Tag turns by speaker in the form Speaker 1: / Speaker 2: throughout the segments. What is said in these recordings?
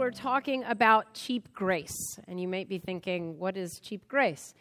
Speaker 1: We're talking about cheap grace. And you might be thinking, what is cheap grace?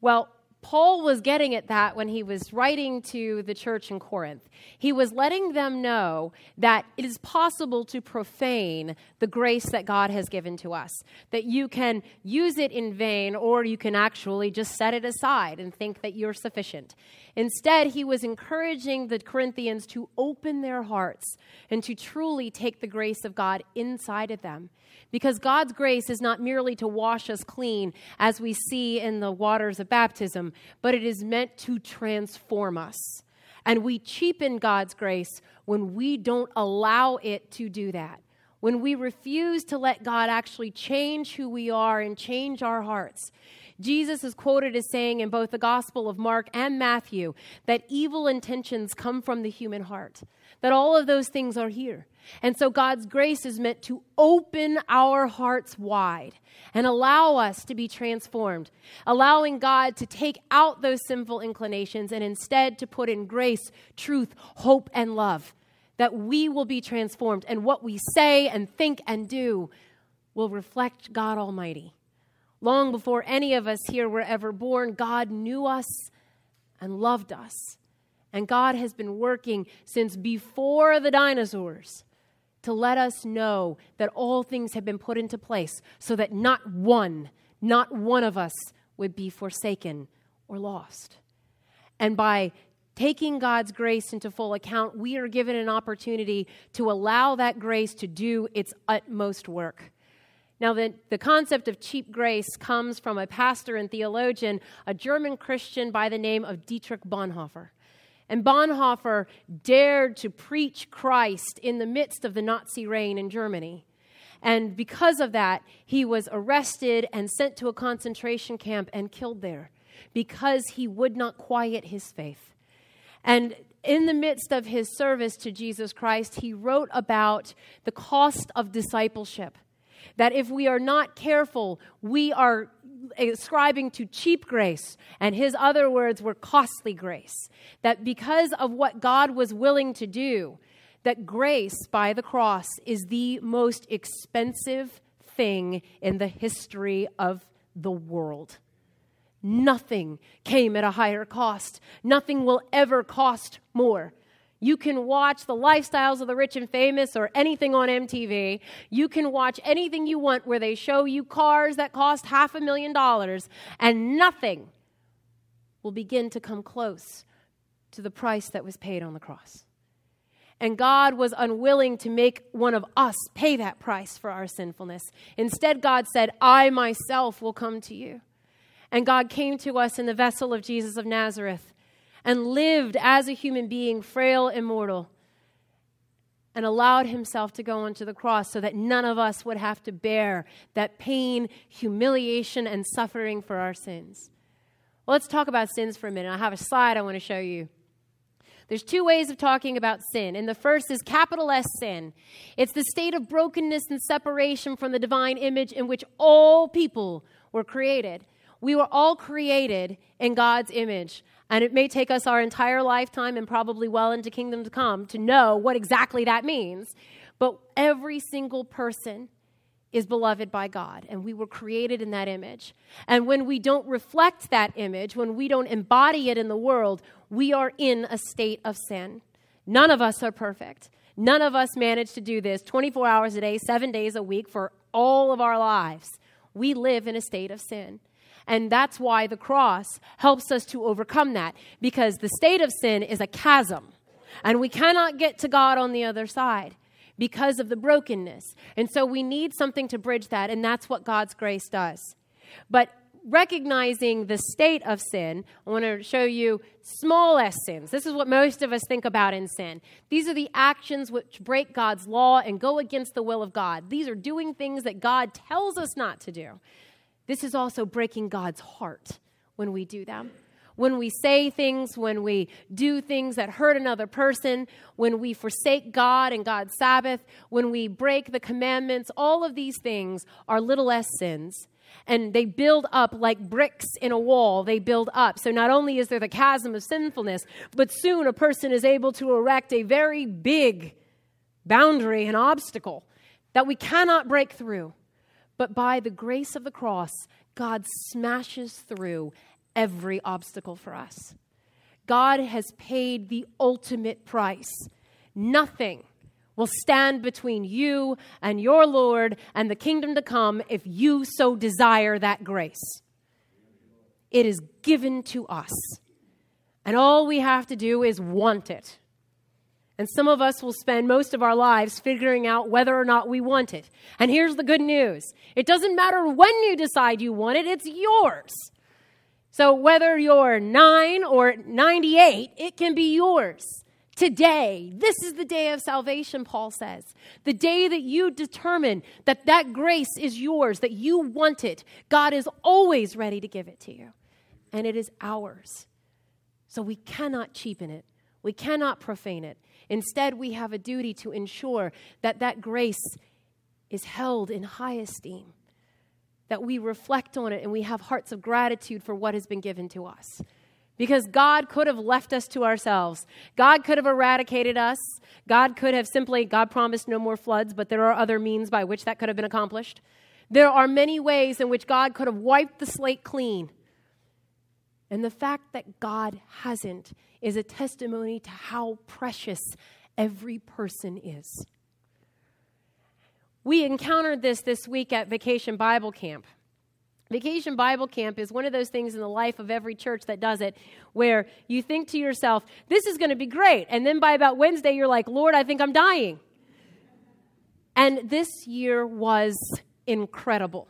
Speaker 1: Well, Paul was getting at that when he was writing to the church in Corinth. He was letting them know that it is possible to profane the grace that God has given to us, that you can use it in vain or you can actually just set it aside and think that you're sufficient. Instead, he was encouraging the Corinthians to open their hearts and to truly take the grace of God inside of them. Because God's grace is not merely to wash us clean, as we see in the waters of baptism, but it is meant to transform us. And we cheapen God's grace when we don't allow it to do that. When we refuse to let God actually change who we are and change our hearts. Jesus is quoted as saying in both the Gospel of Mark and Matthew that evil intentions come from the human heart, that all of those things are here. And so God's grace is meant to open our hearts wide and allow us to be transformed, allowing God to take out those sinful inclinations and instead to put in grace, truth, hope, and love, that we will be transformed and what we say and think and do will reflect God Almighty. Long before any of us here were ever born, God knew us and loved us. And God has been working since before the dinosaurs to let us know that all things have been put into place so that not one, not one of us would be forsaken or lost. And by taking God's grace into full account, we are given an opportunity to allow that grace to do its utmost work. Now, the, the concept of cheap grace comes from a pastor and theologian, a German Christian by the name of Dietrich Bonhoeffer. And Bonhoeffer dared to preach Christ in the midst of the Nazi reign in Germany. And because of that, he was arrested and sent to a concentration camp and killed there because he would not quiet his faith. And in the midst of his service to Jesus Christ, he wrote about the cost of discipleship that if we are not careful, we are ascribing to cheap grace, and his other words were costly grace. That because of what God was willing to do, that grace by the cross is the most expensive thing in the history of the world. Nothing came at a higher cost. Nothing will ever cost more. You can watch the lifestyles of the rich and famous or anything on MTV. You can watch anything you want where they show you cars that cost half a million dollars, and nothing will begin to come close to the price that was paid on the cross. And God was unwilling to make one of us pay that price for our sinfulness. Instead, God said, I myself will come to you. And God came to us in the vessel of Jesus of Nazareth and lived as a human being, frail, immortal, and allowed himself to go onto the cross so that none of us would have to bear that pain, humiliation, and suffering for our sins. Well, let's talk about sins for a minute. I have a slide I want to show you. There's two ways of talking about sin. And the first is capital S sin. It's the state of brokenness and separation from the divine image in which all people were created. We were all created in God's image. And it may take us our entire lifetime and probably well into kingdom to come to know what exactly that means. But every single person is beloved by God, and we were created in that image. And when we don't reflect that image, when we don't embody it in the world, we are in a state of sin. None of us are perfect. None of us manage to do this 24 hours a day, seven days a week for all of our lives. We live in a state of sin. And that's why the cross helps us to overcome that because the state of sin is a chasm. And we cannot get to God on the other side because of the brokenness. And so we need something to bridge that, and that's what God's grace does. But recognizing the state of sin, I want to show you small s sins. This is what most of us think about in sin. These are the actions which break God's law and go against the will of God. These are doing things that God tells us not to do. This is also breaking God's heart when we do them. When we say things, when we do things that hurt another person, when we forsake God and God's Sabbath, when we break the commandments, all of these things are little s sins and they build up like bricks in a wall. They build up. So not only is there the chasm of sinfulness, but soon a person is able to erect a very big boundary and obstacle that we cannot break through. But by the grace of the cross, God smashes through every obstacle for us. God has paid the ultimate price. Nothing will stand between you and your Lord and the kingdom to come if you so desire that grace. It is given to us. And all we have to do is want it. And some of us will spend most of our lives figuring out whether or not we want it. And here's the good news it doesn't matter when you decide you want it, it's yours. So whether you're nine or 98, it can be yours. Today, this is the day of salvation, Paul says. The day that you determine that that grace is yours, that you want it. God is always ready to give it to you, and it is ours. So we cannot cheapen it, we cannot profane it. Instead, we have a duty to ensure that that grace is held in high esteem, that we reflect on it and we have hearts of gratitude for what has been given to us because God could have left us to ourselves. God could have eradicated us. God could have simply, God promised no more floods, but there are other means by which that could have been accomplished. There are many ways in which God could have wiped the slate clean. And the fact that God hasn't is a testimony to how precious every person is. We encountered this this week at Vacation Bible Camp. Vacation Bible Camp is one of those things in the life of every church that does it where you think to yourself, this is going to be great. And then by about Wednesday, you're like, Lord, I think I'm dying. And this year was incredible.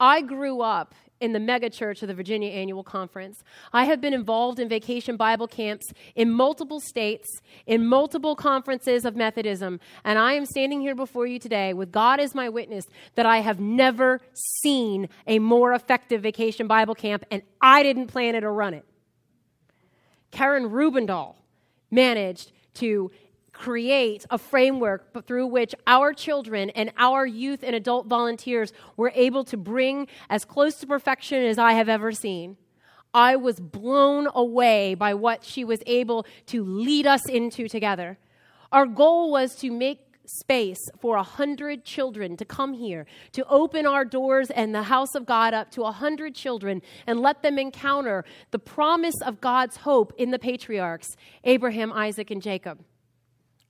Speaker 1: I grew up in the megachurch of the Virginia Annual Conference. I have been involved in vacation Bible camps in multiple states, in multiple conferences of Methodism, and I am standing here before you today with God as my witness that I have never seen a more effective vacation Bible camp, and I didn't plan it or run it. Karen Rubendahl managed to create a framework through which our children and our youth and adult volunteers were able to bring as close to perfection as I have ever seen. I was blown away by what she was able to lead us into together. Our goal was to make space for a hundred children to come here, to open our doors and the house of God up to a hundred children and let them encounter the promise of God's hope in the patriarchs Abraham, Isaac, and Jacob.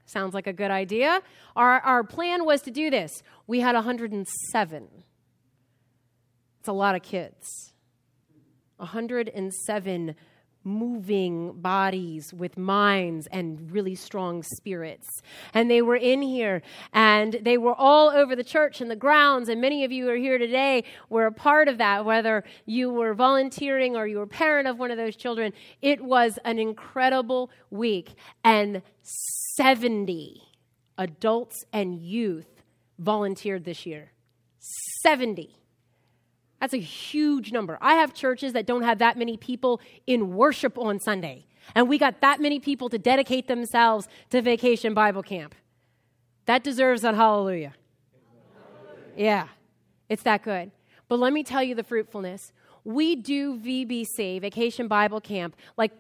Speaker 1: Sounds like a good idea. Our, our plan was to do this. We had 107. It's a lot of kids. 107 moving bodies with minds and really strong spirits. And they were in here and they were all over the church and the grounds. And many of you are here today were a part of that, whether you were volunteering or you were a parent of one of those children. It was an incredible week. And 70 adults and youth volunteered this year. 70. That's a huge number. I have churches that don't have that many people in worship on Sunday, and we got that many people to dedicate themselves to vacation Bible camp. That deserves a hallelujah. Yeah, it's that good. But let me tell you the fruitfulness. We do VBC, Vacation Bible Camp, like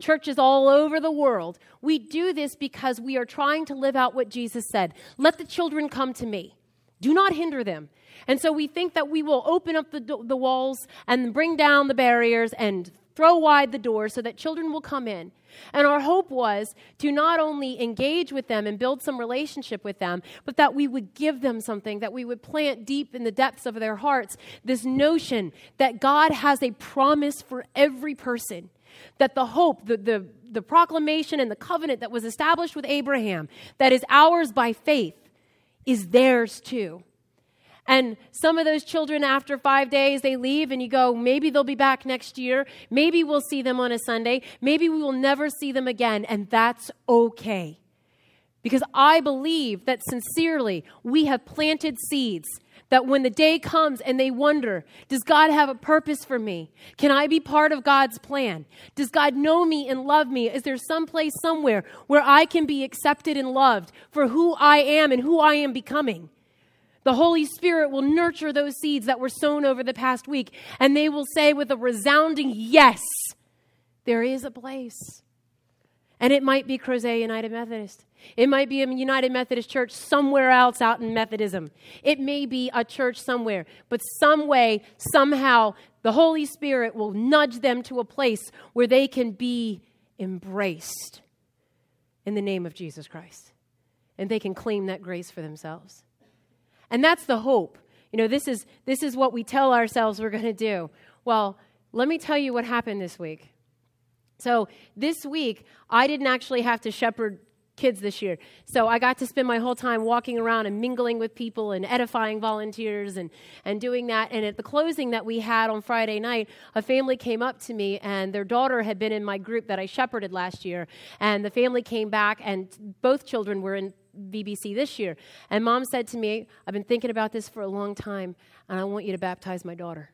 Speaker 1: churches all over the world. We do this because we are trying to live out what Jesus said. Let the children come to me. Do not hinder them. And so we think that we will open up the, the walls and bring down the barriers and throw wide the doors so that children will come in. And our hope was to not only engage with them and build some relationship with them, but that we would give them something, that we would plant deep in the depths of their hearts this notion that God has a promise for every person that the hope, the, the, the proclamation, and the covenant that was established with Abraham, that is ours by faith, is theirs too. And some of those children, after five days, they leave, and you go, maybe they'll be back next year. Maybe we'll see them on a Sunday. Maybe we will never see them again, and that's okay. Because I believe that sincerely we have planted seeds that when the day comes and they wonder, does God have a purpose for me? Can I be part of God's plan? Does God know me and love me? Is there some place somewhere where I can be accepted and loved for who I am and who I am becoming? The Holy Spirit will nurture those seeds that were sown over the past week, and they will say with a resounding yes, there is a place. And it might be Crozet United Methodist. It might be a United Methodist church somewhere else out in Methodism. It may be a church somewhere. But some way, somehow, the Holy Spirit will nudge them to a place where they can be embraced in the name of Jesus Christ. And they can claim that grace for themselves. And that's the hope. You know, this is, this is what we tell ourselves we're going to do. Well, let me tell you what happened this week. So this week, I didn't actually have to shepherd kids this year. So I got to spend my whole time walking around and mingling with people and edifying volunteers and, and doing that. And at the closing that we had on Friday night, a family came up to me and their daughter had been in my group that I shepherded last year. And the family came back and both children were in VBC this year. And mom said to me, I've been thinking about this for a long time and I want you to baptize my daughter.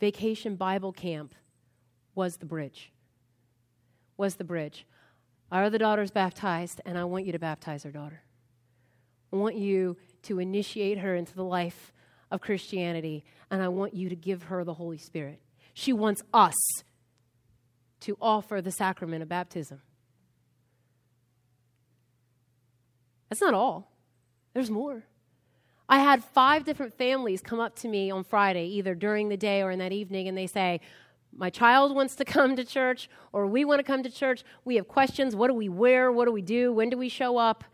Speaker 1: Vacation Bible Camp was the bridge. Was the bridge. Our other daughter's baptized, and I want you to baptize her daughter. I want you to initiate her into the life of Christianity, and I want you to give her the Holy Spirit. She wants us to offer the sacrament of baptism. That's not all, there's more. I had five different families come up to me on Friday, either during the day or in that evening, and they say, My child wants to come to church, or we want to come to church. We have questions. What do we wear? What do we do? When do we show up?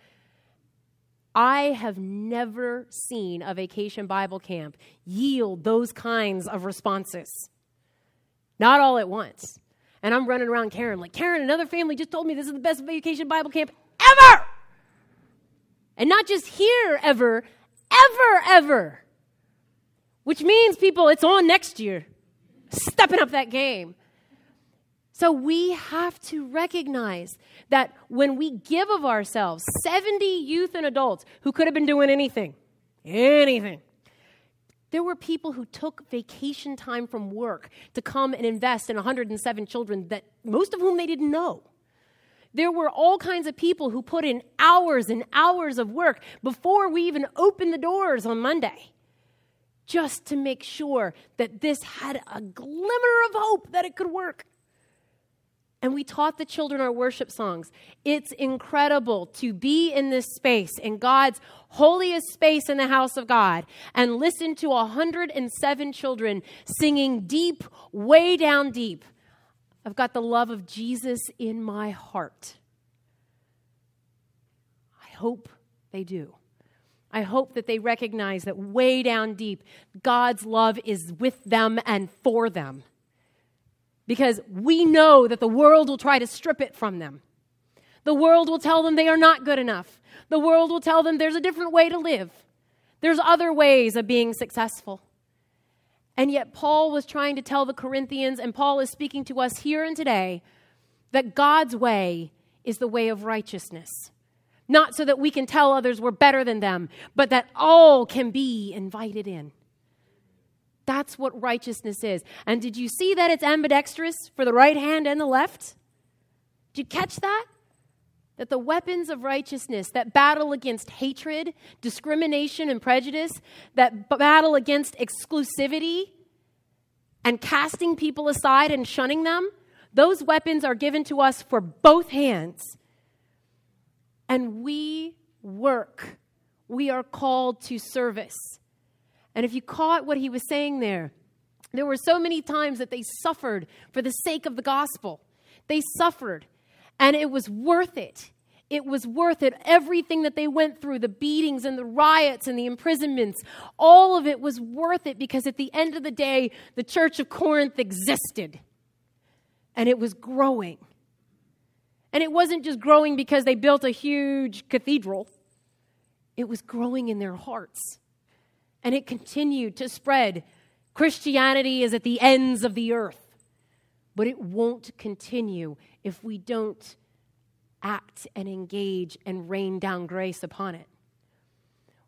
Speaker 1: I have never seen a vacation Bible camp yield those kinds of responses. Not all at once. And I'm running around Karen, like, Karen, another family just told me this is the best vacation Bible camp ever! And not just here ever, ever, ever. Which means, people, it's on next year. Stepping up that game. So we have to recognize that when we give of ourselves, 70 youth and adults who could have been doing anything, anything. There were people who took vacation time from work to come and invest in 107 children that most of whom they didn't know. There were all kinds of people who put in hours and hours of work before we even opened the doors on Monday just to make sure that this had a glimmer of hope that it could work. And we taught the children our worship songs. It's incredible to be in this space, in God's holiest space in the house of God, and listen to 107 children singing deep, way down deep I've got the love of Jesus in my heart. I hope they do. I hope that they recognize that way down deep, God's love is with them and for them. Because we know that the world will try to strip it from them. The world will tell them they are not good enough. The world will tell them there's a different way to live. There's other ways of being successful. And yet, Paul was trying to tell the Corinthians, and Paul is speaking to us here and today, that God's way is the way of righteousness. Not so that we can tell others we're better than them, but that all can be invited in. That's what righteousness is. And did you see that it's ambidextrous for the right hand and the left? Did you catch that? That the weapons of righteousness that battle against hatred, discrimination, and prejudice, that battle against exclusivity and casting people aside and shunning them, those weapons are given to us for both hands. And we work. We are called to service. And if you caught what he was saying there, there were so many times that they suffered for the sake of the gospel. They suffered. And it was worth it. It was worth it. Everything that they went through, the beatings and the riots and the imprisonments, all of it was worth it because at the end of the day, the church of Corinth existed and it was growing. And it wasn't just growing because they built a huge cathedral, it was growing in their hearts. And it continued to spread. Christianity is at the ends of the earth, but it won't continue if we don't act and engage and rain down grace upon it.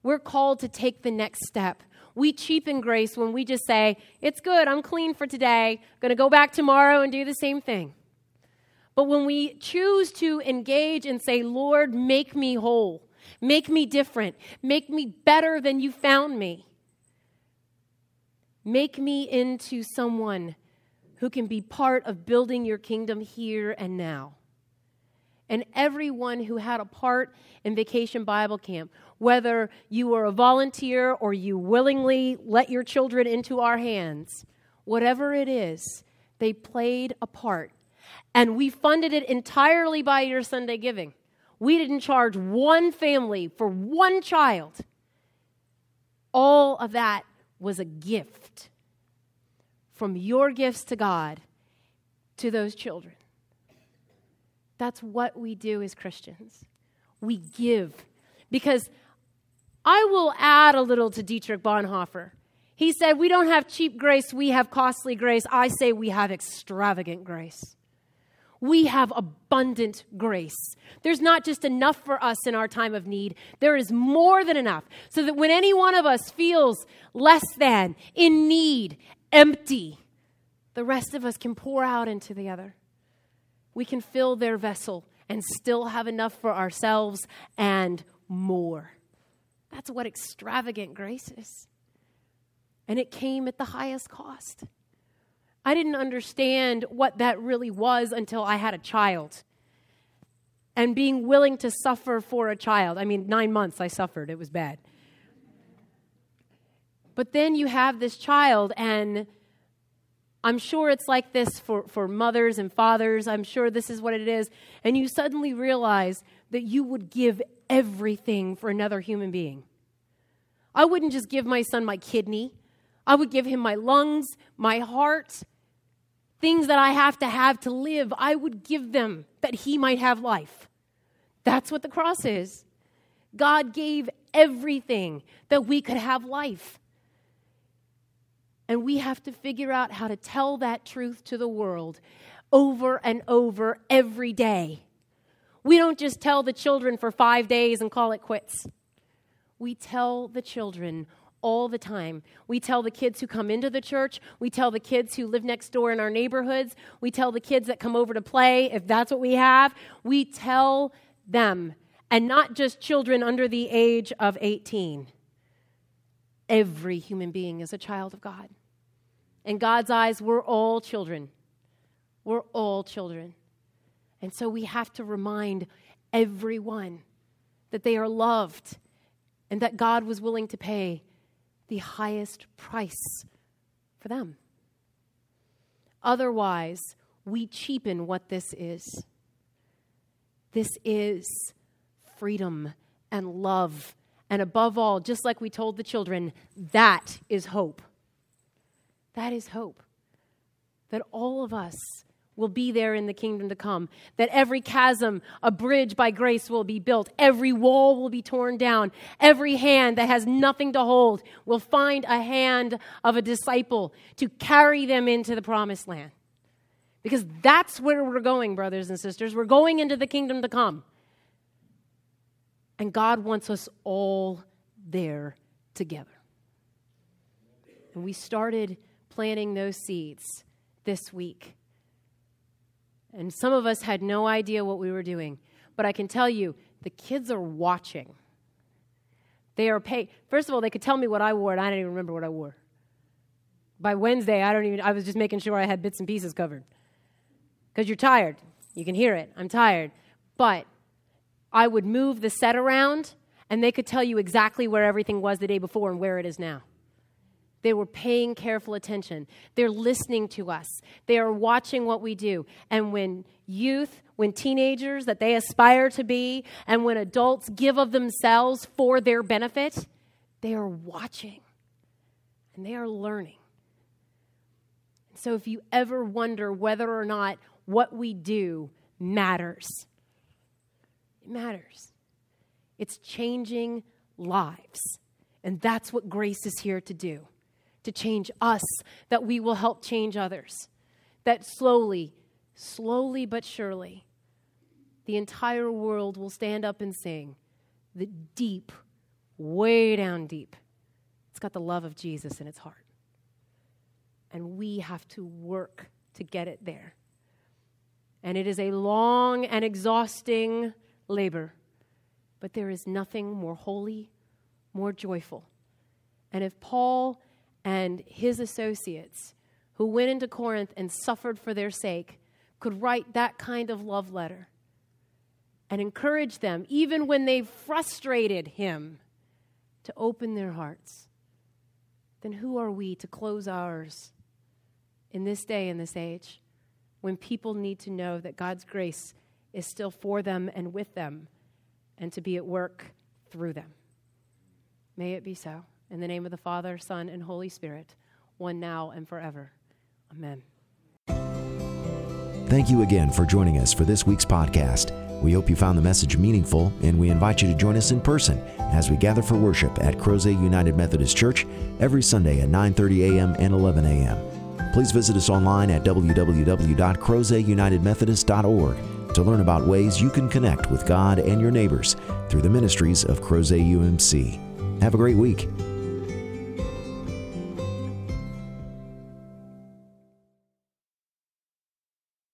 Speaker 1: We're called to take the next step. We cheapen grace when we just say, It's good, I'm clean for today, I'm to go back tomorrow and do the same thing. But when we choose to engage and say, Lord, make me whole, make me different, make me better than you found me, make me into someone who can be part of building your kingdom here and now. And everyone who had a part in Vacation Bible Camp, whether you were a volunteer or you willingly let your children into our hands, whatever it is, they played a part and we funded it entirely by your Sunday giving. We didn't charge one family for one child. All of that was a gift from your gifts to God to those children. That's what we do as Christians. We give. Because I will add a little to Dietrich Bonhoeffer. He said, We don't have cheap grace, we have costly grace. I say we have extravagant grace we have abundant grace. There's not just enough for us in our time of need, there is more than enough. So that when any one of us feels less than, in need, empty, the rest of us can pour out into the other. We can fill their vessel and still have enough for ourselves and more. That's what extravagant grace is. And it came at the highest cost. I didn't understand what that really was until I had a child. And being willing to suffer for a child. I mean, nine months I suffered, it was bad. But then you have this child, and I'm sure it's like this for, for mothers and fathers. I'm sure this is what it is. And you suddenly realize that you would give everything for another human being. I wouldn't just give my son my kidney, I would give him my lungs, my heart, things that I have to have to live, I would give them that he might have life. That's what the cross is. God gave everything that we could have life. And we have to figure out how to tell that truth to the world over and over every day. We don't just tell the children for five days and call it quits. We tell the children all the time. We tell the kids who come into the church, we tell the kids who live next door in our neighborhoods, we tell the kids that come over to play, if that's what we have, we tell them. And not just children under the age of 18. Every human being is a child of God. In God's eyes, we're all children. We're all children. And so we have to remind everyone that they are loved and that God was willing to pay the highest price for them. Otherwise, we cheapen what this is. This is freedom and love. And above all, just like we told the children, that is hope. That is hope. That all of us will be there in the kingdom to come. That every chasm, a bridge by grace will be built. Every wall will be torn down. Every hand that has nothing to hold will find a hand of a disciple to carry them into the promised land. Because that's where we're going, brothers and sisters. We're going into the kingdom to come. And God wants us all there together. And we started planting those seeds this week. And some of us had no idea what we were doing. But I can tell you, the kids are watching. They are paid. First of all, they could tell me what I wore, and I didn't even remember what I wore. By Wednesday, I don't even, I was just making sure I had bits and pieces covered. Because you're tired. You can hear it. I'm tired. But I would move the set around, and they could tell you exactly where everything was the day before and where it is now. They were paying careful attention. They're listening to us. They are watching what we do. And when youth, when teenagers that they aspire to be, and when adults give of themselves for their benefit, they are watching and they are learning. And so if you ever wonder whether or not what we do matters, it matters. It's changing lives. And that's what grace is here to do to change us, that we will help change others. That slowly, slowly but surely, the entire world will stand up and sing the deep, way down deep. It's got the love of Jesus in its heart. And we have to work to get it there. And it is a long and exhausting labor, but there is nothing more holy, more joyful. And if Paul and his associates who went into Corinth and suffered for their sake could write that kind of love letter and encourage them, even when they frustrated him, to open their hearts, then who are we to close ours in this day and this age when people need to know that God's grace is still for them and with them and to be at work through them? May it be so. In the name of the Father, Son, and Holy Spirit, one now and forever. Amen.
Speaker 2: Thank you again for joining us for this week's podcast. We hope you found the message meaningful, and we invite you to join us in person as we gather for worship at Crozet United Methodist Church every Sunday at 9:30 a.m. and 11 a.m. Please visit us online at www.crozetunitedmethodist.org to learn about ways you can connect with God and your neighbors through the ministries of Crozet UMC. Have a great week.